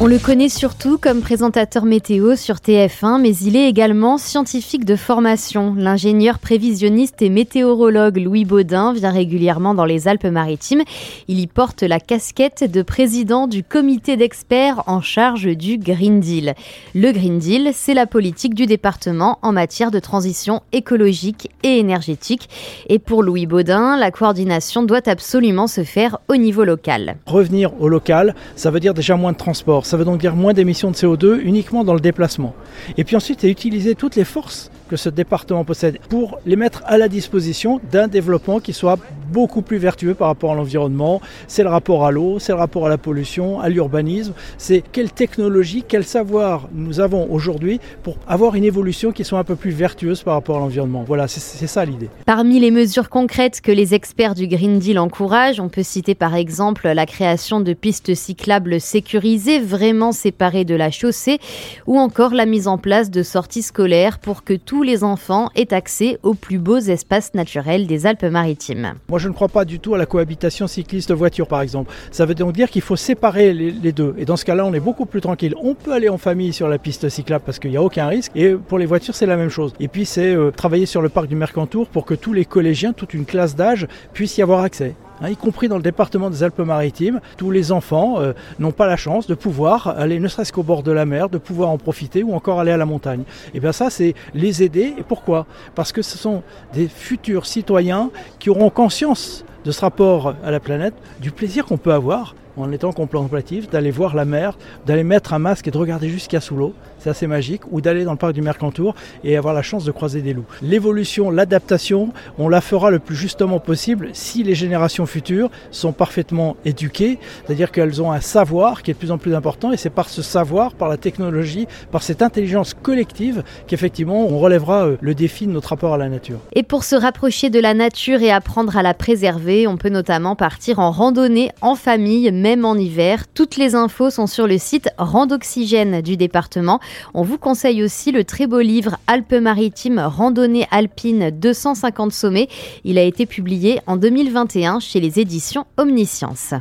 On le connaît surtout comme présentateur météo sur TF1, mais il est également scientifique de formation. L'ingénieur prévisionniste et météorologue Louis Baudin vient régulièrement dans les Alpes-Maritimes. Il y porte la casquette de président du comité d'experts en charge du Green Deal. Le Green Deal, c'est la politique du département en matière de transition écologique et énergétique. Et pour Louis Baudin, la coordination doit absolument se faire au niveau local. Revenir au local, ça veut dire déjà moins de transport ça veut donc dire moins d'émissions de CO2 uniquement dans le déplacement. Et puis ensuite, utiliser toutes les forces que ce département possède pour les mettre à la disposition d'un développement qui soit beaucoup plus vertueux par rapport à l'environnement. C'est le rapport à l'eau, c'est le rapport à la pollution, à l'urbanisme. C'est quelle technologie, quel savoir nous avons aujourd'hui pour avoir une évolution qui soit un peu plus vertueuse par rapport à l'environnement. Voilà, c'est ça l'idée. Parmi les mesures concrètes que les experts du Green Deal encouragent, on peut citer par exemple la création de pistes cyclables sécurisées, vraiment séparées de la chaussée, ou encore la mise en place de sorties scolaires pour que tous les enfants aient accès aux plus beaux espaces naturels des Alpes-Maritimes. Je ne crois pas du tout à la cohabitation cycliste-voiture, par exemple. Ça veut donc dire qu'il faut séparer les, deux. Et dans ce cas-là, on est beaucoup plus tranquille. On peut aller en famille sur la piste cyclable parce qu'il n'y a aucun risque. Et pour les voitures, c'est la même chose. Et puis, c'est euh, travailler sur le parc du Mercantour pour que tous les collégiens, toute une classe d'âge, puissent y avoir accès. Hein, y compris dans le département des Alpes-Maritimes, tous les enfants euh, n'ont pas la chance de pouvoir aller ne serait-ce qu'au bord de la mer, de pouvoir en profiter ou encore aller à la montagne. Et bien ça, c'est les aider. Et pourquoi? Parce que ce sont des futurs citoyens qui auront conscience de ce rapport à la planète, du plaisir qu'on peut avoir en étant contemplatif, d'aller voir la mer, d'aller mettre un masque et de regarder jusqu'à sous l'eau, c'est assez magique, ou d'aller dans le parc du Mercantour et avoir la chance de croiser des loups. L'évolution, l'adaptation, on la fera le plus justement possible si les générations futures sont parfaitement éduquées, c'est-à-dire qu'elles ont un savoir qui est de plus en plus important et c'est par ce savoir, par la technologie, par cette intelligence collective qu'effectivement on relèvera euh, le défi de notre rapport à la nature. Et pour se rapprocher de la nature et apprendre à la préserver, on peut notamment partir en randonnée en famille, même en hiver. Toutes les infos sont sur le site Randoxygène du département. On vous conseille aussi le très beau livre Alpes-Maritimes Randonnée alpine 250 sommets. Il a été publié en 2021 chez les éditions Omniscience.